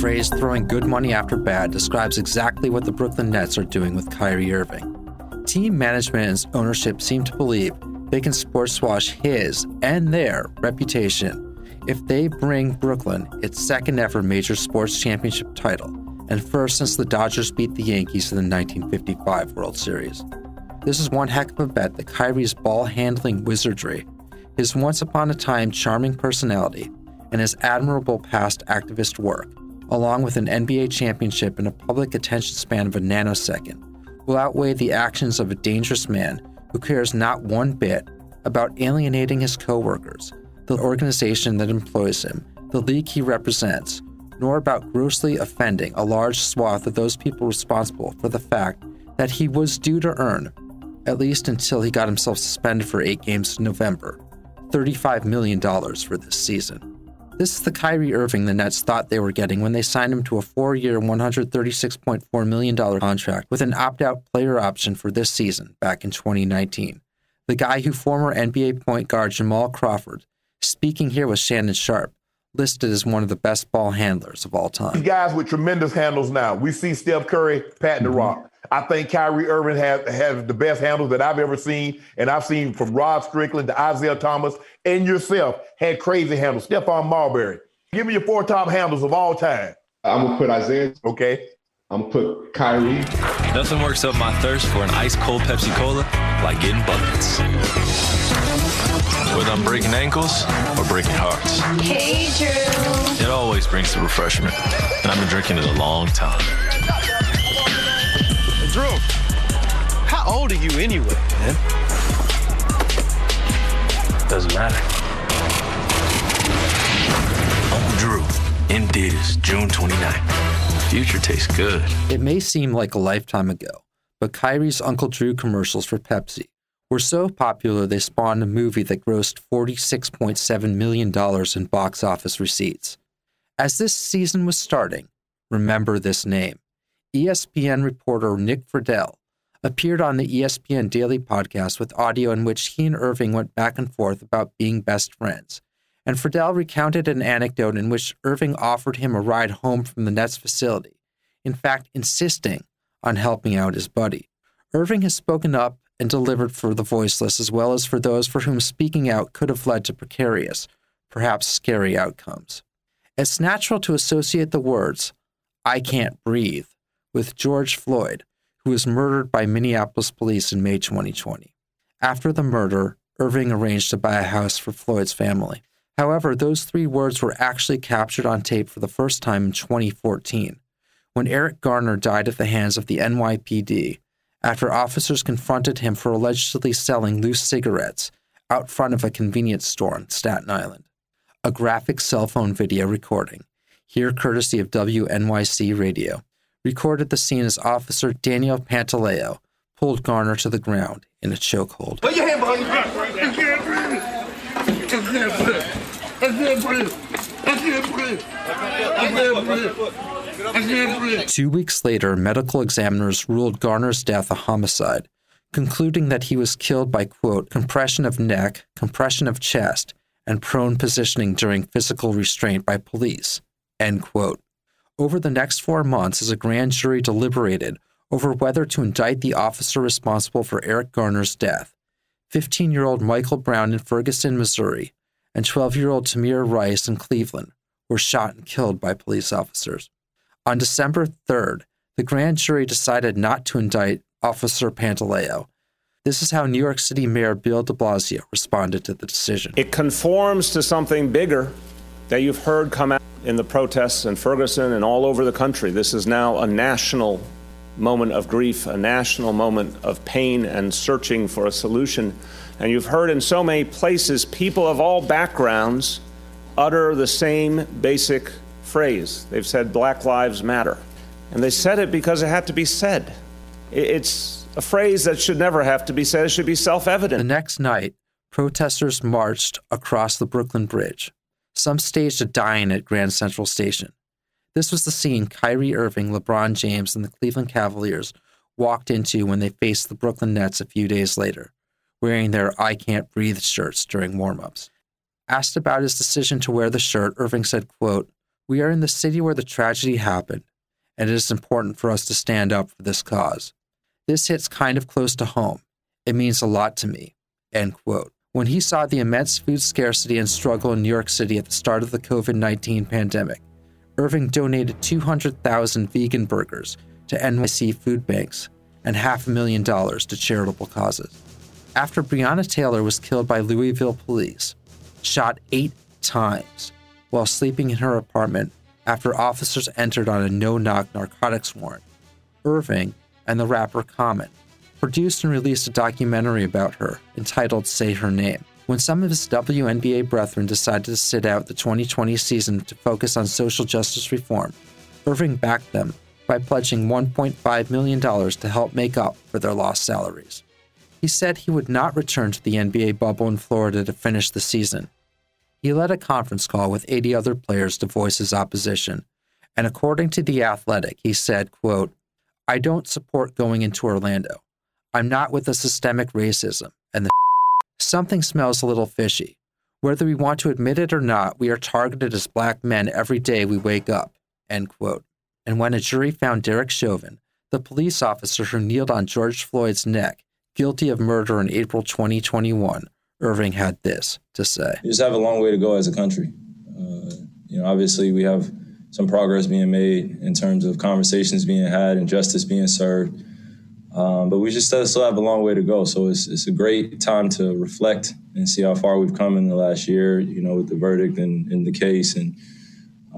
phrase throwing good money after bad describes exactly what the Brooklyn Nets are doing with Kyrie Irving. Team management and ownership seem to believe they can sports wash his and their reputation if they bring Brooklyn its second ever major sports championship title and first since the Dodgers beat the Yankees in the 1955 World Series. This is one heck of a bet that Kyrie's ball handling wizardry, his once upon a time charming personality, and his admirable past activist work, along with an NBA championship and a public attention span of a nanosecond, will outweigh the actions of a dangerous man who cares not one bit about alienating his coworkers, the organization that employs him, the league he represents, nor about grossly offending a large swath of those people responsible for the fact that he was due to earn, at least until he got himself suspended for eight games in November, $35 million for this season. This is the Kyrie Irving the Nets thought they were getting when they signed him to a four year, $136.4 million contract with an opt out player option for this season back in 2019. The guy who former NBA point guard Jamal Crawford, speaking here with Shannon Sharpe, listed as one of the best ball handlers of all time. These guys with tremendous handles now. We see Steph Curry patting the mm-hmm. rock. I think Kyrie Irving has, has the best handles that I've ever seen. And I've seen from Rod Strickland to Isaiah Thomas and yourself had crazy handles. Stephon Marbury. Give me your four top handles of all time. I'm going to put Isaiah. Okay. I'm going to put Kyrie. Nothing works up my thirst for an ice cold Pepsi Cola like getting buckets. Whether I'm breaking ankles or breaking hearts. Hey, Drew. It always brings the refreshment. And I've been drinking it a long time. Drew, how old are you anyway, man? Doesn't matter. Uncle Drew, in theaters, June 29th. Future tastes good. It may seem like a lifetime ago, but Kyrie's Uncle Drew commercials for Pepsi were so popular they spawned a movie that grossed $46.7 million in box office receipts. As this season was starting, remember this name ESPN reporter Nick Friedell appeared on the ESPN Daily podcast with audio in which he and Irving went back and forth about being best friends. And Friedell recounted an anecdote in which Irving offered him a ride home from the Nets facility, in fact, insisting on helping out his buddy. Irving has spoken up and delivered for the voiceless as well as for those for whom speaking out could have led to precarious, perhaps scary outcomes. It's natural to associate the words, I can't breathe, with George Floyd, who was murdered by Minneapolis police in May 2020. After the murder, Irving arranged to buy a house for Floyd's family. However, those three words were actually captured on tape for the first time in 2014, when Eric Garner died at the hands of the NYPD after officers confronted him for allegedly selling loose cigarettes out front of a convenience store in Staten Island. A graphic cell phone video recording, here courtesy of WNYC Radio, recorded the scene as Officer Daniel Pantaleo pulled Garner to the ground in a chokehold. Put your hand behind your back. I can't breathe. I can't breathe. I can't breathe. I can't breathe. I can't breathe. I can't breathe. Two weeks later, medical examiners ruled Garner's death a homicide, concluding that he was killed by, quote, compression of neck, compression of chest, and prone positioning during physical restraint by police, end quote over the next four months as a grand jury deliberated over whether to indict the officer responsible for Eric Garner's death, 15 year old Michael Brown in Ferguson, Missouri, and 12 year old Tamir Rice in Cleveland were shot and killed by police officers. On December 3rd, the grand jury decided not to indict Officer Pantaleo. This is how New York City Mayor Bill de Blasio responded to the decision. It conforms to something bigger that you've heard come out in the protests in Ferguson and all over the country. This is now a national moment of grief, a national moment of pain and searching for a solution. And you've heard in so many places people of all backgrounds utter the same basic phrase. They've said, Black Lives Matter. And they said it because it had to be said. It's a phrase that should never have to be said, it should be self evident. The next night, protesters marched across the Brooklyn Bridge. Some staged a dine at Grand Central Station. This was the scene Kyrie Irving, LeBron James, and the Cleveland Cavaliers walked into when they faced the Brooklyn Nets a few days later, wearing their I Can't Breathe shirts during warm ups. Asked about his decision to wear the shirt, Irving said, quote, We are in the city where the tragedy happened, and it is important for us to stand up for this cause. This hits kind of close to home. It means a lot to me. End quote. When he saw the immense food scarcity and struggle in New York City at the start of the COVID 19 pandemic, Irving donated 200,000 vegan burgers to NYC food banks and half a million dollars to charitable causes. After Breonna Taylor was killed by Louisville police, shot eight times while sleeping in her apartment after officers entered on a no knock narcotics warrant, Irving and the rapper Common produced and released a documentary about her entitled Say Her Name. When some of his WNBA brethren decided to sit out the 2020 season to focus on social justice reform, Irving backed them by pledging $1.5 million to help make up for their lost salaries. He said he would not return to the NBA bubble in Florida to finish the season. He led a conference call with 80 other players to voice his opposition, and according to The Athletic, he said, quote, I don't support going into Orlando. I'm not with the systemic racism and the something smells a little fishy. Whether we want to admit it or not, we are targeted as black men every day we wake up. End quote. And when a jury found Derek Chauvin, the police officer who kneeled on George Floyd's neck, guilty of murder in April 2021, Irving had this to say. We just have a long way to go as a country. Uh, you know, obviously we have some progress being made in terms of conversations being had and justice being served. Um, but we just still have a long way to go. So it's, it's a great time to reflect and see how far we've come in the last year, you know, with the verdict and in the case. And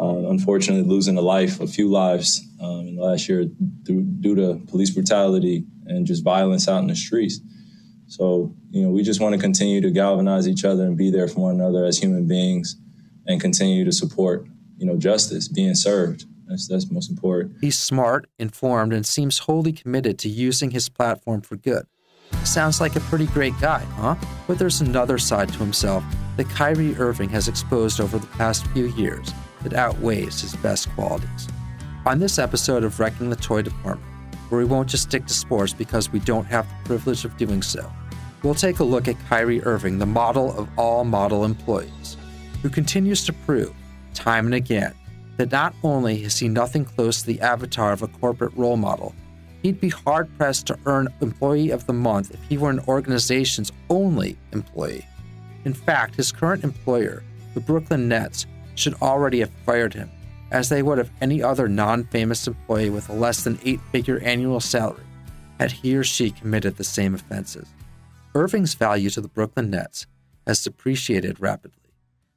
uh, unfortunately, losing a life, a few lives um, in the last year due, due to police brutality and just violence out in the streets. So, you know, we just want to continue to galvanize each other and be there for one another as human beings and continue to support, you know, justice being served. That's that's most important. He's smart, informed, and seems wholly committed to using his platform for good. Sounds like a pretty great guy, huh? But there's another side to himself that Kyrie Irving has exposed over the past few years that outweighs his best qualities. On this episode of Wrecking the Toy Department, where we won't just stick to sports because we don't have the privilege of doing so, we'll take a look at Kyrie Irving, the model of all model employees, who continues to prove, time and again, that not only is he nothing close to the avatar of a corporate role model, he'd be hard pressed to earn Employee of the Month if he were an organization's only employee. In fact, his current employer, the Brooklyn Nets, should already have fired him, as they would have any other non famous employee with a less than eight figure annual salary, had he or she committed the same offenses. Irving's value to the Brooklyn Nets has depreciated rapidly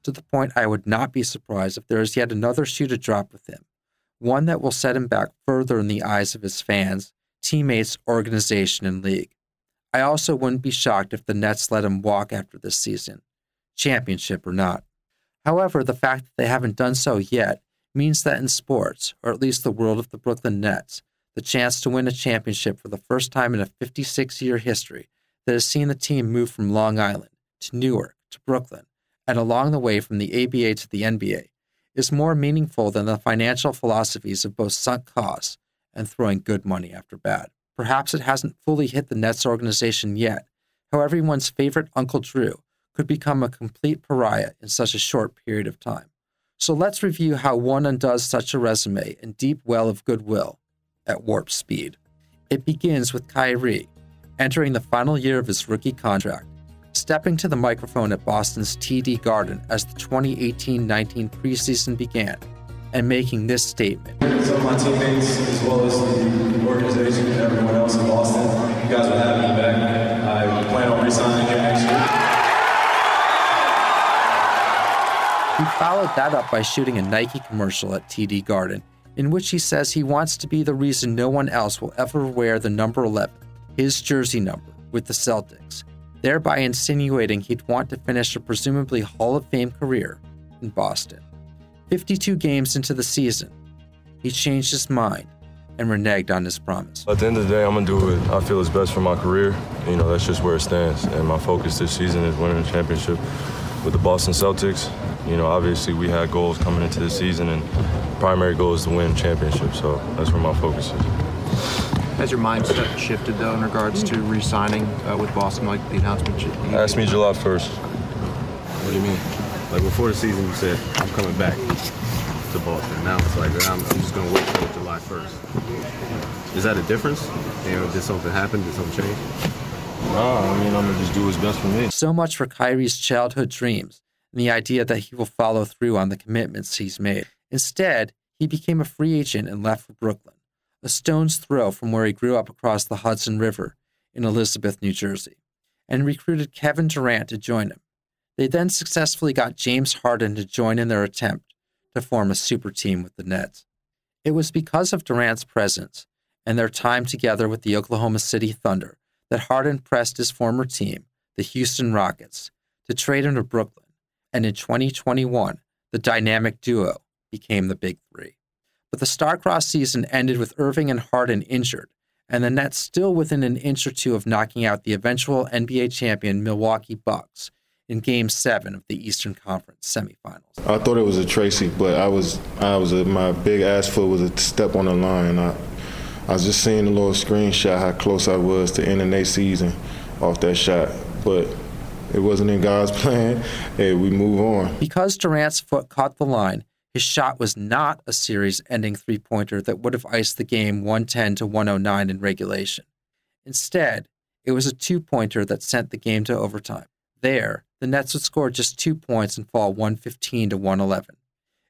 to the point I would not be surprised if there is yet another shoe to drop with him, one that will set him back further in the eyes of his fans, teammates, organization, and league. I also wouldn't be shocked if the Nets let him walk after this season, championship or not. However, the fact that they haven't done so yet means that in sports, or at least the world of the Brooklyn Nets, the chance to win a championship for the first time in a 56 year history that has seen the team move from Long Island to Newark to Brooklyn and along the way from the ABA to the NBA is more meaningful than the financial philosophies of both sunk costs and throwing good money after bad. Perhaps it hasn't fully hit the Nets organization yet, how everyone's favorite Uncle Drew could become a complete pariah in such a short period of time. So let's review how one undoes such a resume and deep well of goodwill at warp speed. It begins with Kyrie entering the final year of his rookie contract stepping to the microphone at Boston's TD Garden as the 2018 19 preseason began and making this statement. So, my teammates, as well as the organization and everyone else in Boston, you guys will have me back. I plan on resigning here next year. He followed that up by shooting a Nike commercial at TD Garden, in which he says he wants to be the reason no one else will ever wear the number 11, his jersey number, with the Celtics thereby insinuating he'd want to finish a presumably Hall of Fame career in Boston. 52 games into the season, he changed his mind and reneged on his promise. At the end of the day, I'm gonna do what I feel is best for my career. You know, that's just where it stands. And my focus this season is winning a championship with the Boston Celtics. You know, obviously we had goals coming into the season, and primary goal is to win championship. So that's where my focus is. Has your mindset shifted though in regards to re-signing uh, with Boston, like the announcement? You Ask me July 1st. What do you mean? Like before the season, you said I'm coming back. to Boston. Now it's like I'm, I'm just going to wait till July 1st. Is that a difference? You know, did something happen? Did something change? No, I mean, I'm going to just do what's best for me. So much for Kyrie's childhood dreams and the idea that he will follow through on the commitments he's made. Instead, he became a free agent and left for Brooklyn, a stone's throw from where he grew up across the Hudson River in Elizabeth, New Jersey, and recruited Kevin Durant to join him. They then successfully got James Harden to join in their attempt to form a super team with the Nets. It was because of Durant's presence and their time together with the Oklahoma City Thunder that Harden pressed his former team, the Houston Rockets, to trade him to Brooklyn. And in 2021, the dynamic duo became the Big Three. But the star-crossed season ended with Irving and Harden injured, and the Nets still within an inch or two of knocking out the eventual NBA champion Milwaukee Bucks in Game Seven of the Eastern Conference semifinals. I thought it was a Tracy, but I was I was a, my big ass foot was a step on the line. I I was just seeing a little screenshot how close I was to ending that season off that shot, but it wasn't in God's plan. Hey, we move on. Because Durant's foot caught the line, his shot was not a series ending three pointer that would have iced the game 110 to 109 in regulation. Instead, it was a two pointer that sent the game to overtime. There, the Nets would score just two points and fall 115 to 111.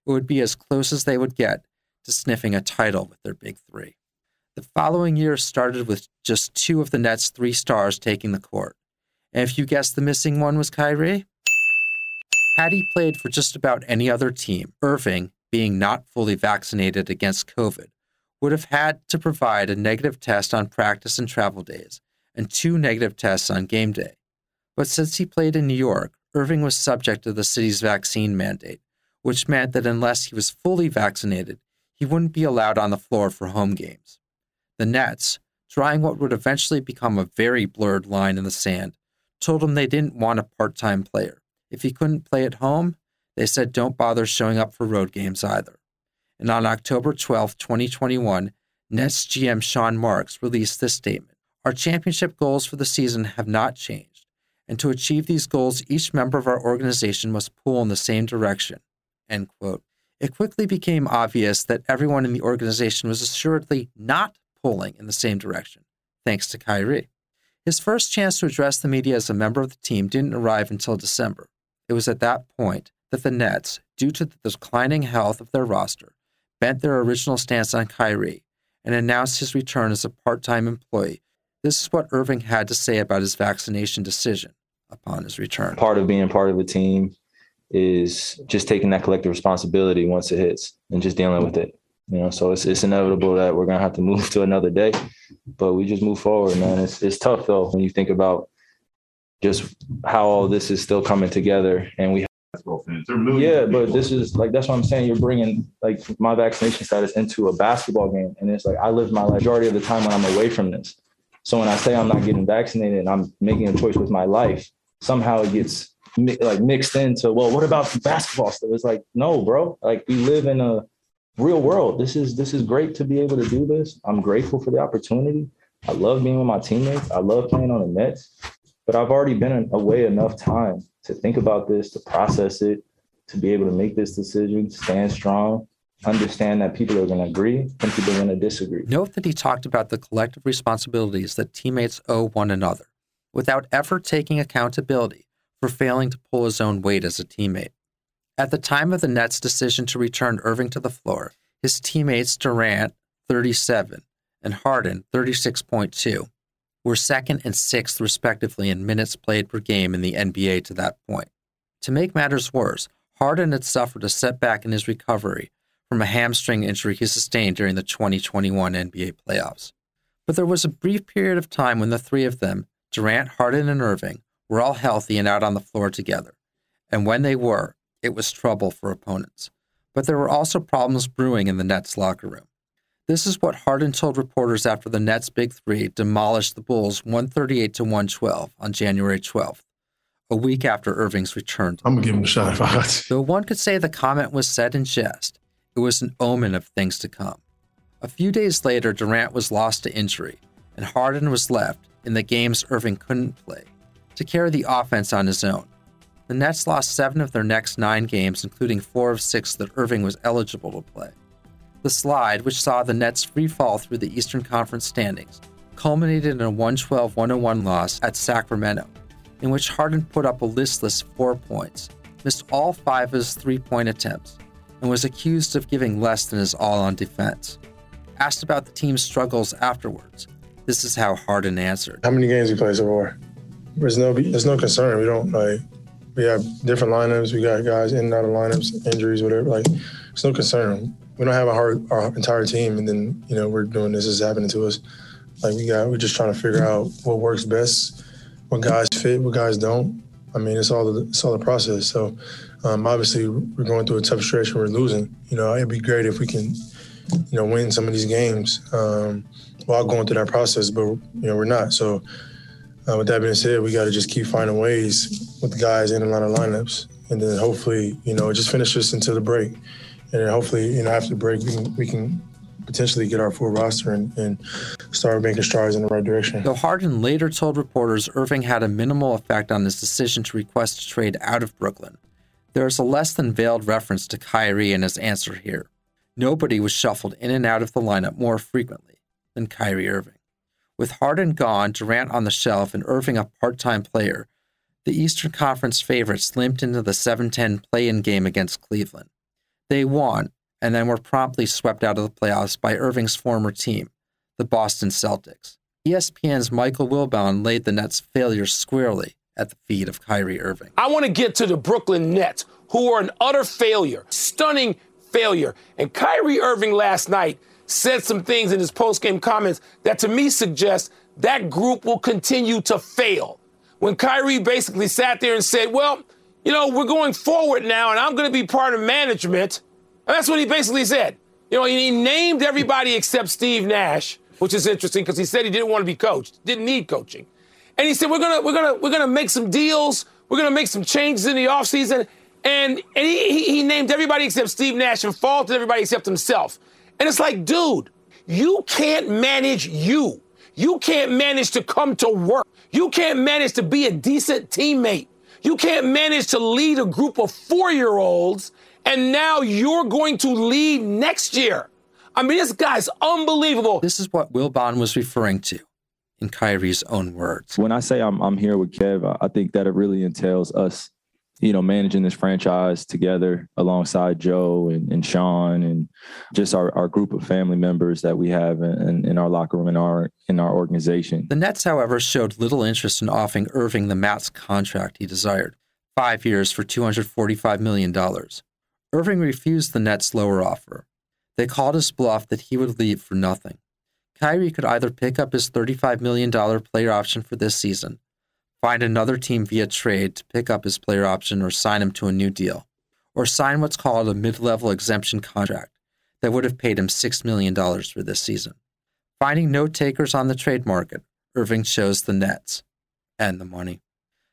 It would be as close as they would get to sniffing a title with their big three. The following year started with just two of the Nets' three stars taking the court. And if you guessed the missing one was Kyrie, had he played for just about any other team, Irving, being not fully vaccinated against COVID, would have had to provide a negative test on practice and travel days and two negative tests on game day. But since he played in New York, Irving was subject to the city's vaccine mandate, which meant that unless he was fully vaccinated, he wouldn't be allowed on the floor for home games. The Nets, drawing what would eventually become a very blurred line in the sand, told him they didn't want a part time player. If he couldn't play at home, they said don't bother showing up for road games either. And on October 12, 2021, Nets GM Sean Marks released this statement Our championship goals for the season have not changed, and to achieve these goals, each member of our organization must pull in the same direction. End quote. It quickly became obvious that everyone in the organization was assuredly not pulling in the same direction, thanks to Kyrie. His first chance to address the media as a member of the team didn't arrive until December. It was at that point that the Nets, due to the declining health of their roster, bent their original stance on Kyrie and announced his return as a part time employee. This is what Irving had to say about his vaccination decision upon his return. Part of being part of a team is just taking that collective responsibility once it hits and just dealing with it. You know, so it's it's inevitable that we're gonna have to move to another day, but we just move forward, man. It's it's tough though when you think about just how all this is still coming together, and we. Yeah, but this is like that's what I'm saying. You're bringing like my vaccination status into a basketball game, and it's like I live my majority of the time when I'm away from this. So when I say I'm not getting vaccinated and I'm making a choice with my life, somehow it gets mi- like mixed into well, what about basketball stuff? It's like no, bro. Like we live in a real world. This is this is great to be able to do this. I'm grateful for the opportunity. I love being with my teammates. I love playing on the Nets. But I've already been away enough time to think about this, to process it, to be able to make this decision, stand strong, understand that people are going to agree and people are going to disagree. Note that he talked about the collective responsibilities that teammates owe one another, without ever taking accountability for failing to pull his own weight as a teammate. At the time of the Nets' decision to return Irving to the floor, his teammates Durant, 37, and Harden, 36.2, were second and sixth, respectively, in minutes played per game in the NBA to that point. To make matters worse, Harden had suffered a setback in his recovery from a hamstring injury he sustained during the 2021 NBA playoffs. But there was a brief period of time when the three of them, Durant, Harden, and Irving, were all healthy and out on the floor together. And when they were, it was trouble for opponents. But there were also problems brewing in the Nets locker room. This is what Harden told reporters after the Nets' Big Three demolished the Bulls 138 to 112 on January 12th, a week after Irving's return. I'm gonna give him a shot if I got. Though one could say the comment was said in jest, it was an omen of things to come. A few days later, Durant was lost to injury, and Harden was left in the games Irving couldn't play to carry the offense on his own. The Nets lost seven of their next nine games, including four of six that Irving was eligible to play. The slide, which saw the Nets free fall through the Eastern Conference standings, culminated in a 112 101 loss at Sacramento, in which Harden put up a listless four points, missed all five of his three point attempts, and was accused of giving less than his all on defense. Asked about the team's struggles afterwards, this is how Harden answered. How many games we played so far? There's no, there's no concern. We don't like. We have different lineups. We got guys in and out of lineups, injuries, whatever. Like, it's no concern. We don't have hard, our entire team, and then you know we're doing this. This is happening to us. Like we got, we're just trying to figure out what works best, what guys fit, what guys don't. I mean, it's all the it's all the process. So, um, obviously, we're going through a tough stretch. and We're losing. You know, it'd be great if we can, you know, win some of these games um, while going through that process. But you know, we're not. So, uh, with that being said, we got to just keep finding ways with the guys in and out of lineups, and then hopefully, you know, just finish this until the break, and hopefully, you know, after the break, we can we can potentially get our full roster and, and start making strides in the right direction. Though Harden later told reporters Irving had a minimal effect on his decision to request a trade out of Brooklyn, there is a less than veiled reference to Kyrie in his answer here. Nobody was shuffled in and out of the lineup more frequently than Kyrie Irving. With Harden gone, Durant on the shelf, and Irving a part time player, the Eastern Conference favorites limped into the 7 10 play in game against Cleveland. They won, and then were promptly swept out of the playoffs by Irving's former team, the Boston Celtics. ESPN's Michael Wilbon laid the Nets' failure squarely at the feet of Kyrie Irving. I want to get to the Brooklyn Nets, who are an utter failure, stunning failure. And Kyrie Irving last night said some things in his post-game comments that to me suggest that group will continue to fail. When Kyrie basically sat there and said, well, you know, we're going forward now and I'm going to be part of management. And that's what he basically said. You know, he named everybody except Steve Nash, which is interesting because he said he didn't want to be coached, didn't need coaching. And he said, we're going to, we're to, we're to make some deals. We're going to make some changes in the offseason. And, and he, he named everybody except Steve Nash and faulted everybody except himself. And it's like, dude, you can't manage you. You can't manage to come to work. You can't manage to be a decent teammate. You can't manage to lead a group of four year olds, and now you're going to lead next year. I mean, this guy's unbelievable. This is what Wilbon was referring to in Kyrie's own words. When I say I'm, I'm here with Kev, I think that it really entails us you know, managing this franchise together alongside Joe and, and Sean and just our, our group of family members that we have in, in our locker room in our in our organization. The Nets, however, showed little interest in offering Irving the max contract he desired, five years for $245 million. Irving refused the Nets' lower offer. They called his bluff that he would leave for nothing. Kyrie could either pick up his $35 million player option for this season find another team via trade to pick up his player option or sign him to a new deal, or sign what's called a mid level exemption contract that would have paid him $6 million for this season. Finding no takers on the trade market, Irving chose the Nets and the money.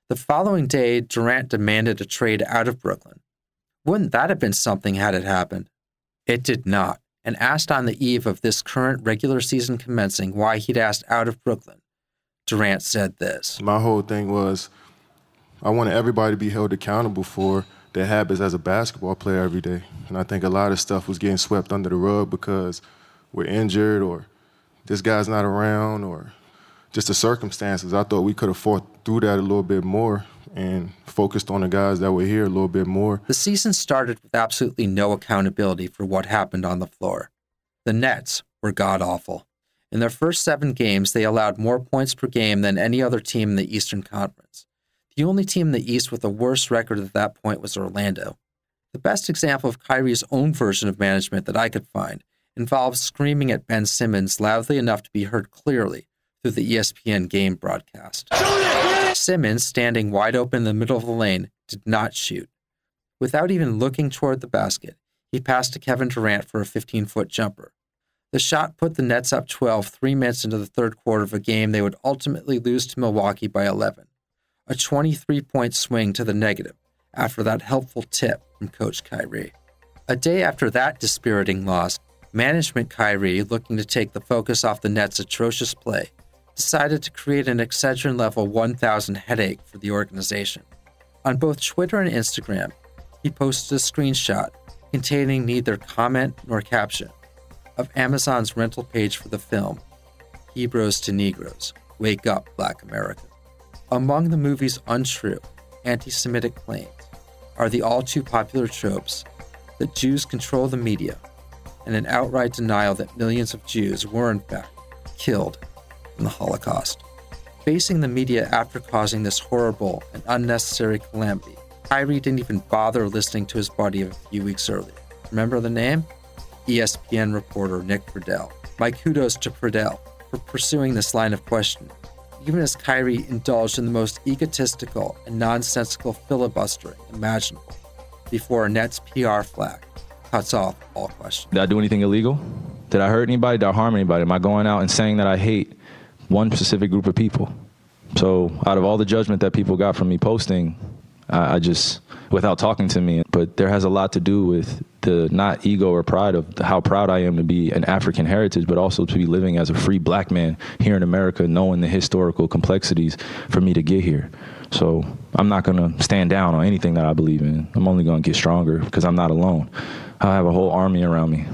The following day, Durant demanded a trade out of Brooklyn. Wouldn't that have been something had it happened? It did not, and asked on the eve of this current regular season commencing why he'd asked out of Brooklyn, Durant said this. My whole thing was I wanted everybody to be held accountable for their habits as a basketball player every day. And I think a lot of stuff was getting swept under the rug because we're injured or this guy's not around or just the circumstances. I thought we could have fought through that a little bit more and focused on the guys that were here a little bit more. The season started with absolutely no accountability for what happened on the floor. The Nets were god awful. In their first seven games, they allowed more points per game than any other team in the Eastern Conference. The only team in the East with a worse record at that point was Orlando. The best example of Kyrie's own version of management that I could find involves screaming at Ben Simmons loudly enough to be heard clearly through the ESPN game broadcast. Simmons, standing wide open in the middle of the lane, did not shoot. Without even looking toward the basket, he passed to Kevin Durant for a 15 foot jumper. The shot put the Nets up 12 three minutes into the third quarter of a game they would ultimately lose to Milwaukee by 11. A 23 point swing to the negative after that helpful tip from Coach Kyrie. A day after that dispiriting loss, management Kyrie, looking to take the focus off the Nets' atrocious play, decided to create an Excedrin level 1000 headache for the organization. On both Twitter and Instagram, he posted a screenshot containing neither comment nor caption of Amazon's rental page for the film, Hebrews to Negroes Wake Up Black America. Among the movie's untrue, anti Semitic claims are the all too popular tropes that Jews control the media and an outright denial that millions of Jews were, in fact, killed in the Holocaust. Facing the media after causing this horrible and unnecessary calamity, Kyrie didn't even bother listening to his buddy a few weeks earlier. Remember the name? ESPN reporter Nick Friedell. My kudos to Friedell for pursuing this line of questioning, even as Kyrie indulged in the most egotistical and nonsensical filibustering imaginable before a Nets PR flag cuts off all questions. Did I do anything illegal? Did I hurt anybody? Did I harm anybody? Am I going out and saying that I hate one specific group of people? So, out of all the judgment that people got from me posting, I, I just, without talking to me, but there has a lot to do with the not ego or pride of how proud I am to be an African heritage, but also to be living as a free black man here in America, knowing the historical complexities for me to get here. So I'm not going to stand down on anything that I believe in. I'm only going to get stronger because I'm not alone. I have a whole army around me.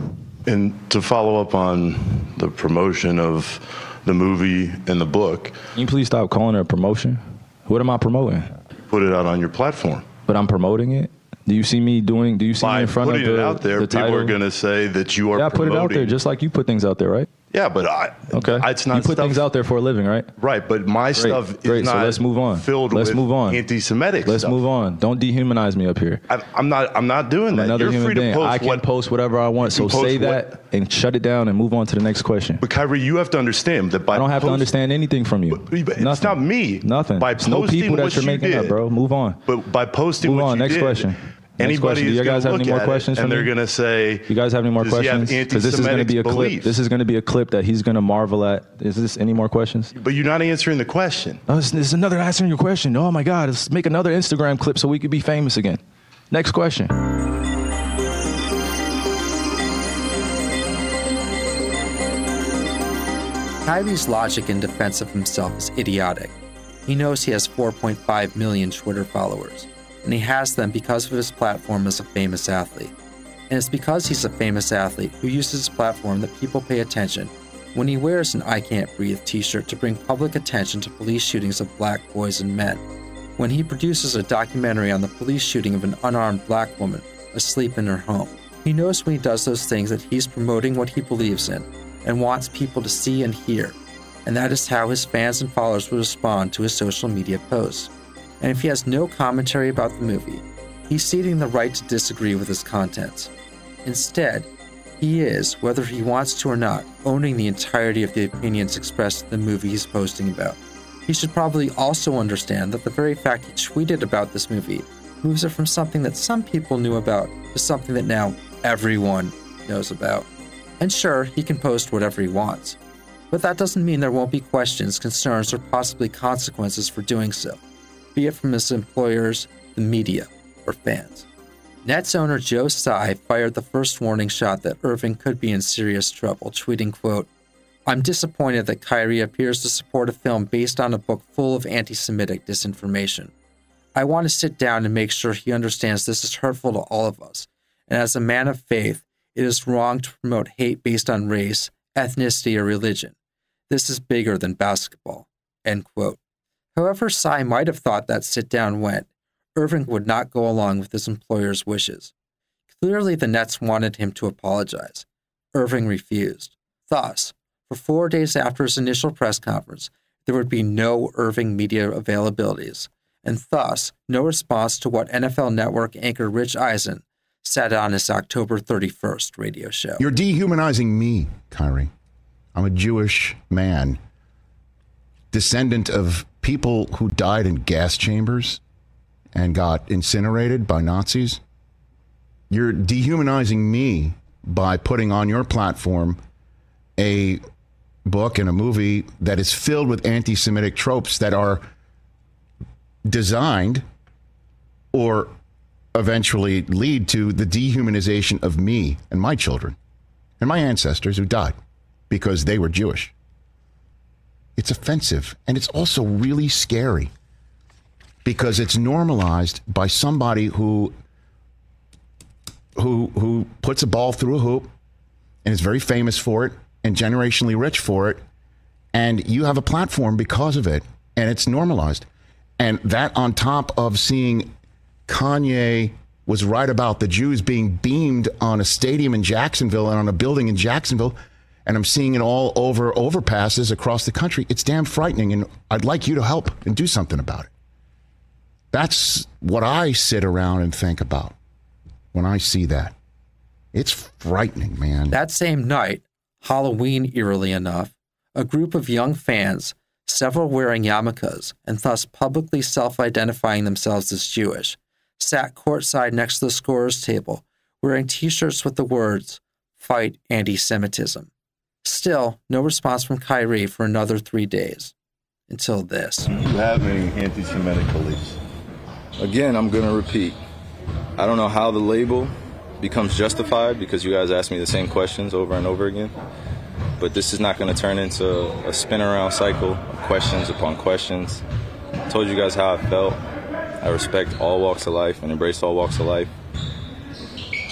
And to follow up on the promotion of the movie and the book, Can you please stop calling it a promotion? What am I promoting? put it out on your platform. But I'm promoting it. Do you see me doing? Do you see me By in front putting of the, it out there, the people title? are going to say that you are yeah, I put it out there just like you put things out there, right? Yeah, but I Okay. it's not you put stuff- things out there for a living, right? Right, but my Great, stuff is great. not so let's move on. filled let's with move on. anti-Semitic Let's stuff. move on. Don't dehumanize me up here. I, I'm not. I'm not doing I'm that. another You're human free to being. post I can what. post whatever I want. So say post what- that and shut it down and move on to the next question. But Kyrie, you have to understand that by I don't have to understand anything from you. It's Nothing. not me. Nothing. By It's no posting people that you're you making up, bro. Move on. But by posting Move on. Next did, question. Next Anybody. Do you guys have any more at it, questions? and they're going to say, You guys have any more "Does he have questions? Because this is going to be a anti-Semitic clip. This is going to be a clip that he's going to marvel at. Is this any more questions? But you're not answering the question. Oh, this, this is another answering your question. Oh my God, let's make another Instagram clip so we could be famous again. Next question. Kyrie's logic in defense of himself is idiotic. He knows he has 4.5 million Twitter followers, and he has them because of his platform as a famous athlete. And it's because he's a famous athlete who uses his platform that people pay attention when he wears an I Can't Breathe t shirt to bring public attention to police shootings of black boys and men, when he produces a documentary on the police shooting of an unarmed black woman asleep in her home. He knows when he does those things that he's promoting what he believes in and wants people to see and hear, and that is how his fans and followers will respond to his social media posts. And if he has no commentary about the movie, he's ceding the right to disagree with his contents. Instead, he is, whether he wants to or not, owning the entirety of the opinions expressed in the movie he's posting about. He should probably also understand that the very fact he tweeted about this movie moves it from something that some people knew about to something that now everyone knows about. And sure, he can post whatever he wants. But that doesn't mean there won't be questions, concerns, or possibly consequences for doing so, be it from his employers, the media, or fans. Nets owner Joe Tsai fired the first warning shot that Irving could be in serious trouble, tweeting, quote, I'm disappointed that Kyrie appears to support a film based on a book full of anti Semitic disinformation. I want to sit down and make sure he understands this is hurtful to all of us, and as a man of faith, it is wrong to promote hate based on race, ethnicity, or religion. This is bigger than basketball. End quote. However, Tsai might have thought that sit down went, Irving would not go along with his employer's wishes. Clearly, the Nets wanted him to apologize. Irving refused. Thus, for four days after his initial press conference, there would be no Irving media availabilities, and thus no response to what NFL Network anchor Rich Eisen said on his October 31st radio show. You're dehumanizing me, Kyrie. I'm a Jewish man, descendant of people who died in gas chambers and got incinerated by Nazis. You're dehumanizing me by putting on your platform a book and a movie that is filled with anti Semitic tropes that are designed or eventually lead to the dehumanization of me and my children and my ancestors who died because they were Jewish. It's offensive and it's also really scary because it's normalized by somebody who who who puts a ball through a hoop and is very famous for it and generationally rich for it and you have a platform because of it and it's normalized. And that on top of seeing Kanye was right about the Jews being beamed on a stadium in Jacksonville and on a building in Jacksonville and I'm seeing it all over overpasses across the country it's damn frightening and I'd like you to help and do something about it that's what I sit around and think about when I see that. It's frightening, man. That same night, Halloween eerily enough, a group of young fans, several wearing yarmulkes and thus publicly self identifying themselves as Jewish, sat courtside next to the scorer's table wearing t shirts with the words, Fight Anti Semitism. Still, no response from Kyrie for another three days. Until this. You have any anti Semitic beliefs? Again, I'm going to repeat. I don't know how the label becomes justified because you guys ask me the same questions over and over again. But this is not going to turn into a spin around cycle of questions upon questions. I told you guys how I felt. I respect all walks of life and embrace all walks of life.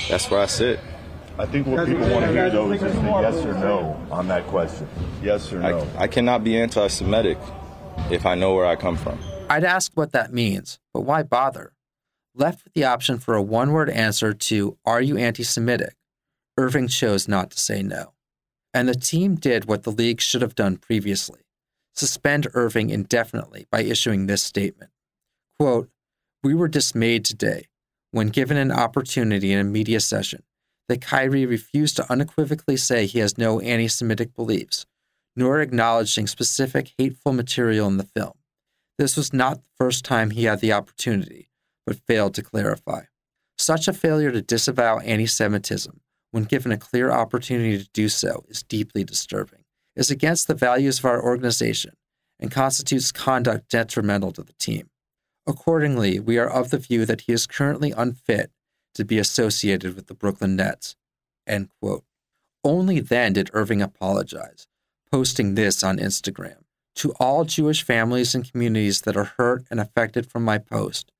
That's where I sit. I think what people want to hear though is just a yes or no on that question. Yes or no. I, I cannot be anti Semitic if I know where I come from. I'd ask what that means, but why bother? Left with the option for a one word answer to, Are you anti Semitic? Irving chose not to say no. And the team did what the league should have done previously suspend Irving indefinitely by issuing this statement. Quote, We were dismayed today when given an opportunity in a media session that Kyrie refused to unequivocally say he has no anti Semitic beliefs, nor acknowledging specific hateful material in the film. This was not the first time he had the opportunity, but failed to clarify. Such a failure to disavow anti Semitism, when given a clear opportunity to do so, is deeply disturbing, is against the values of our organization, and constitutes conduct detrimental to the team. Accordingly, we are of the view that he is currently unfit to be associated with the Brooklyn Nets. End quote. Only then did Irving apologize, posting this on Instagram. To all Jewish families and communities that are hurt and affected from my post,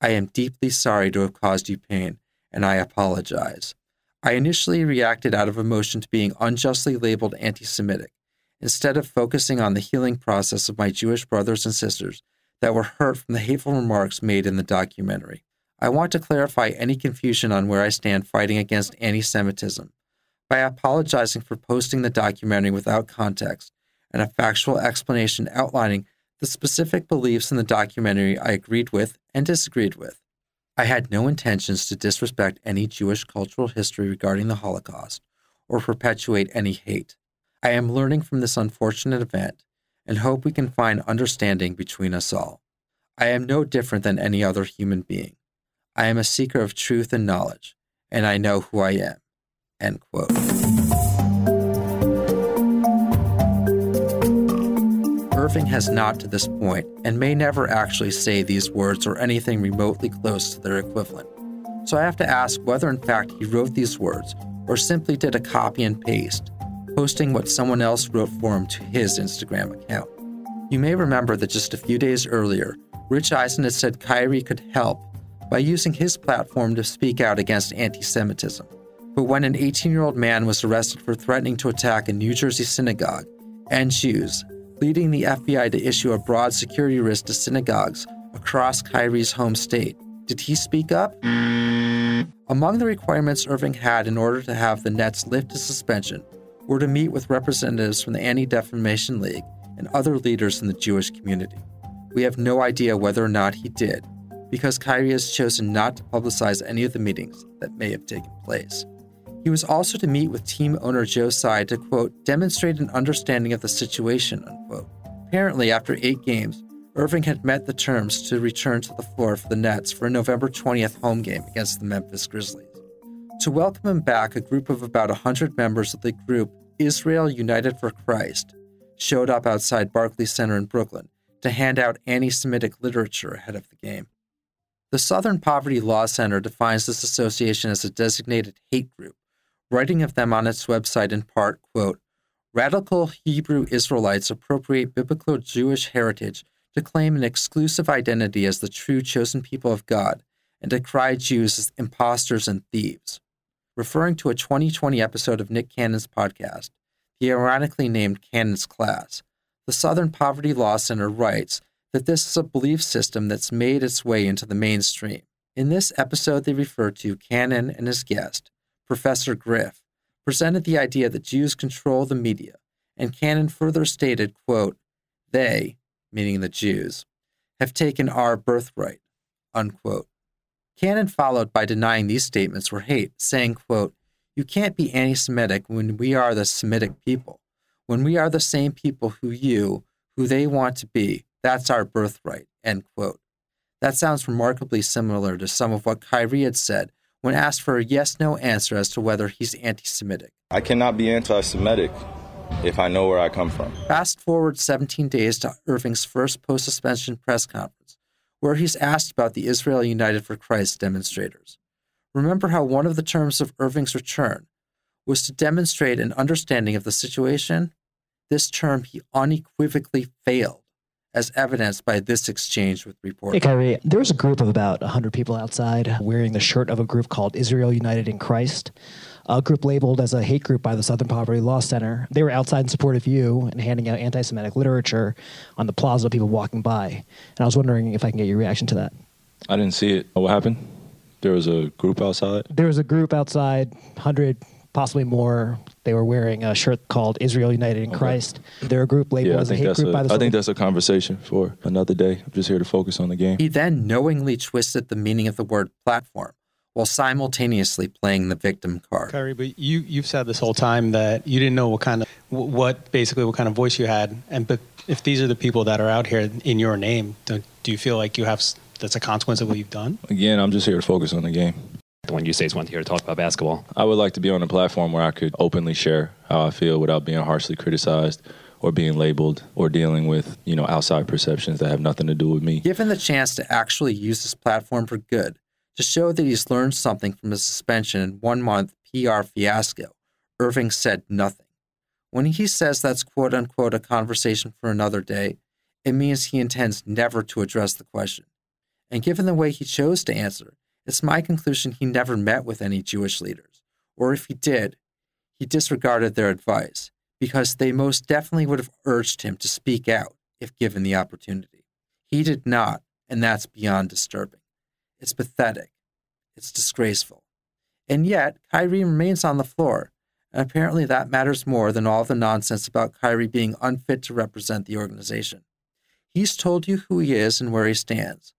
I am deeply sorry to have caused you pain, and I apologize. I initially reacted out of emotion to being unjustly labeled anti Semitic, instead of focusing on the healing process of my Jewish brothers and sisters that were hurt from the hateful remarks made in the documentary. I want to clarify any confusion on where I stand fighting against anti Semitism by apologizing for posting the documentary without context and a factual explanation outlining the specific beliefs in the documentary I agreed with and disagreed with. I had no intentions to disrespect any Jewish cultural history regarding the Holocaust or perpetuate any hate. I am learning from this unfortunate event and hope we can find understanding between us all. I am no different than any other human being. I am a seeker of truth and knowledge, and I know who I am. End quote. Irving has not to this point and may never actually say these words or anything remotely close to their equivalent. So I have to ask whether in fact he wrote these words or simply did a copy and paste, posting what someone else wrote for him to his Instagram account. You may remember that just a few days earlier, Rich Eisen had said Kyrie could help by using his platform to speak out against anti Semitism. But when an 18 year old man was arrested for threatening to attack a New Jersey synagogue and Jews, leading the FBI to issue a broad security risk to synagogues across Kyrie's home state. Did he speak up? Among the requirements Irving had in order to have the Nets lift his suspension were to meet with representatives from the Anti Defamation League and other leaders in the Jewish community. We have no idea whether or not he did, because Kyrie has chosen not to publicize any of the meetings that may have taken place. He was also to meet with team owner Joe Tsai to, quote, demonstrate an understanding of the situation, unquote. Apparently, after eight games, Irving had met the terms to return to the floor for the Nets for a November 20th home game against the Memphis Grizzlies. To welcome him back, a group of about 100 members of the group Israel United for Christ showed up outside Barclays Center in Brooklyn to hand out anti Semitic literature ahead of the game. The Southern Poverty Law Center defines this association as a designated hate group writing of them on its website in part, quote, Radical Hebrew Israelites appropriate biblical Jewish heritage to claim an exclusive identity as the true chosen people of God and decry Jews as impostors and thieves. Referring to a 2020 episode of Nick Cannon's podcast, the ironically named Cannon's Class, the Southern Poverty Law Center writes that this is a belief system that's made its way into the mainstream. In this episode, they refer to Cannon and his guest, Professor Griff, presented the idea that Jews control the media, and Cannon further stated, quote, They, meaning the Jews, have taken our birthright, unquote. Cannon followed by denying these statements were hate, saying, quote, You can't be anti Semitic when we are the Semitic people. When we are the same people who you, who they want to be, that's our birthright, end quote. That sounds remarkably similar to some of what Kyrie had said when asked for a yes no answer as to whether he's anti Semitic. I cannot be anti Semitic if I know where I come from. Fast forward 17 days to Irving's first post suspension press conference, where he's asked about the Israel United for Christ demonstrators. Remember how one of the terms of Irving's return was to demonstrate an understanding of the situation? This term he unequivocally failed, as evidenced by this exchange with reporters. Hey, Kyrie, there was a group of about 100 people outside wearing the shirt of a group called Israel United in Christ, a group labeled as a hate group by the Southern Poverty Law Center. They were outside in support of you and handing out anti Semitic literature on the plaza, people walking by. And I was wondering if I can get your reaction to that. I didn't see it. What happened? There was a group outside. There was a group outside, 100, possibly more. They were wearing a shirt called Israel United in Christ. They're a group labeled Yeah, I as a think hate that's group by the a, I Southern think that's a conversation for another day. I'm just here to focus on the game. He then knowingly twisted the meaning of the word platform while simultaneously playing the victim card. Kyrie, but you you've said this whole time that you didn't know what kind of what basically what kind of voice you had, and but if these are the people that are out here in your name, do, do you feel like you have that's a consequence of what you've done? Again, I'm just here to focus on the game. When you say is one here to talk about basketball. I would like to be on a platform where I could openly share how I feel without being harshly criticized or being labeled or dealing with, you know, outside perceptions that have nothing to do with me. Given the chance to actually use this platform for good, to show that he's learned something from his suspension and one month PR fiasco, Irving said nothing. When he says that's quote unquote a conversation for another day, it means he intends never to address the question. And given the way he chose to answer, it's my conclusion he never met with any Jewish leaders, or if he did, he disregarded their advice because they most definitely would have urged him to speak out if given the opportunity. He did not, and that's beyond disturbing. It's pathetic. It's disgraceful. And yet, Kyrie remains on the floor, and apparently that matters more than all the nonsense about Kyrie being unfit to represent the organization. He's told you who he is and where he stands.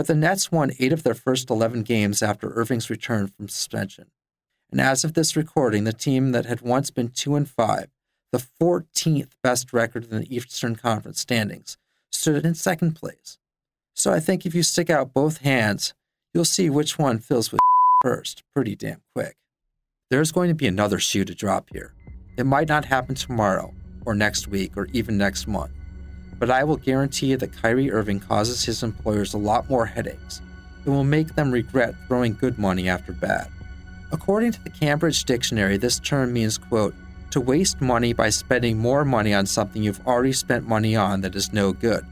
But the Nets won eight of their first 11 games after Irving's return from suspension. And as of this recording, the team that had once been 2 and 5, the 14th best record in the Eastern Conference standings, stood in second place. So I think if you stick out both hands, you'll see which one fills with first pretty damn quick. There's going to be another shoe to drop here. It might not happen tomorrow, or next week, or even next month but I will guarantee you that Kyrie Irving causes his employers a lot more headaches. It will make them regret throwing good money after bad. According to the Cambridge Dictionary, this term means, quote, to waste money by spending more money on something you've already spent money on that is no good,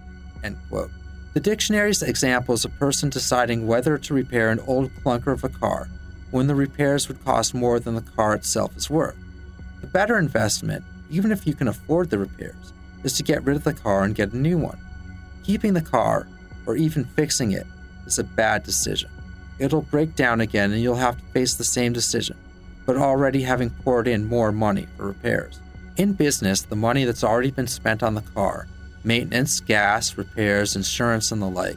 end quote. The dictionary's example is a person deciding whether to repair an old clunker of a car when the repairs would cost more than the car itself is worth. The better investment, even if you can afford the repairs, is to get rid of the car and get a new one. Keeping the car, or even fixing it, is a bad decision. It'll break down again and you'll have to face the same decision, but already having poured in more money for repairs. In business, the money that's already been spent on the car, maintenance, gas, repairs, insurance, and the like,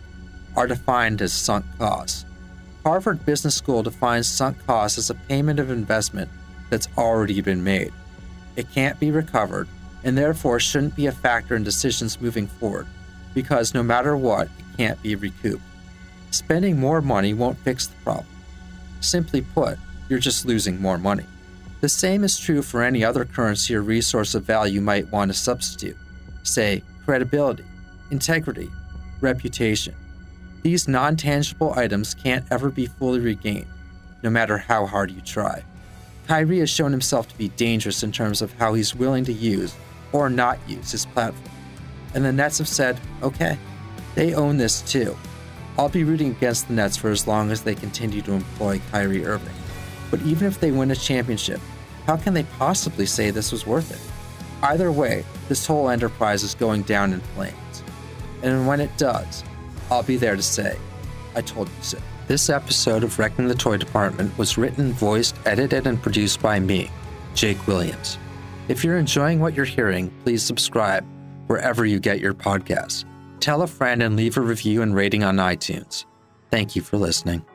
are defined as sunk costs. Harvard Business School defines sunk costs as a payment of investment that's already been made. It can't be recovered and therefore shouldn't be a factor in decisions moving forward, because no matter what, it can't be recouped. Spending more money won't fix the problem. Simply put, you're just losing more money. The same is true for any other currency or resource of value you might want to substitute. Say, credibility, integrity, reputation. These non tangible items can't ever be fully regained, no matter how hard you try. Kyrie has shown himself to be dangerous in terms of how he's willing to use or not use his platform. And the Nets have said, okay, They own this too. I'll be rooting against the Nets for as long as they continue to employ Kyrie Irving. But even if they win a championship, how can they possibly say this was worth it? Either way, this whole enterprise is going down in flames. And when it does, I'll be there to say, I told you so. This episode of Wrecking the Toy Department was written, voiced, edited, and produced by me, Jake Williams. If you're enjoying what you're hearing, please subscribe wherever you get your podcasts. Tell a friend and leave a review and rating on iTunes. Thank you for listening.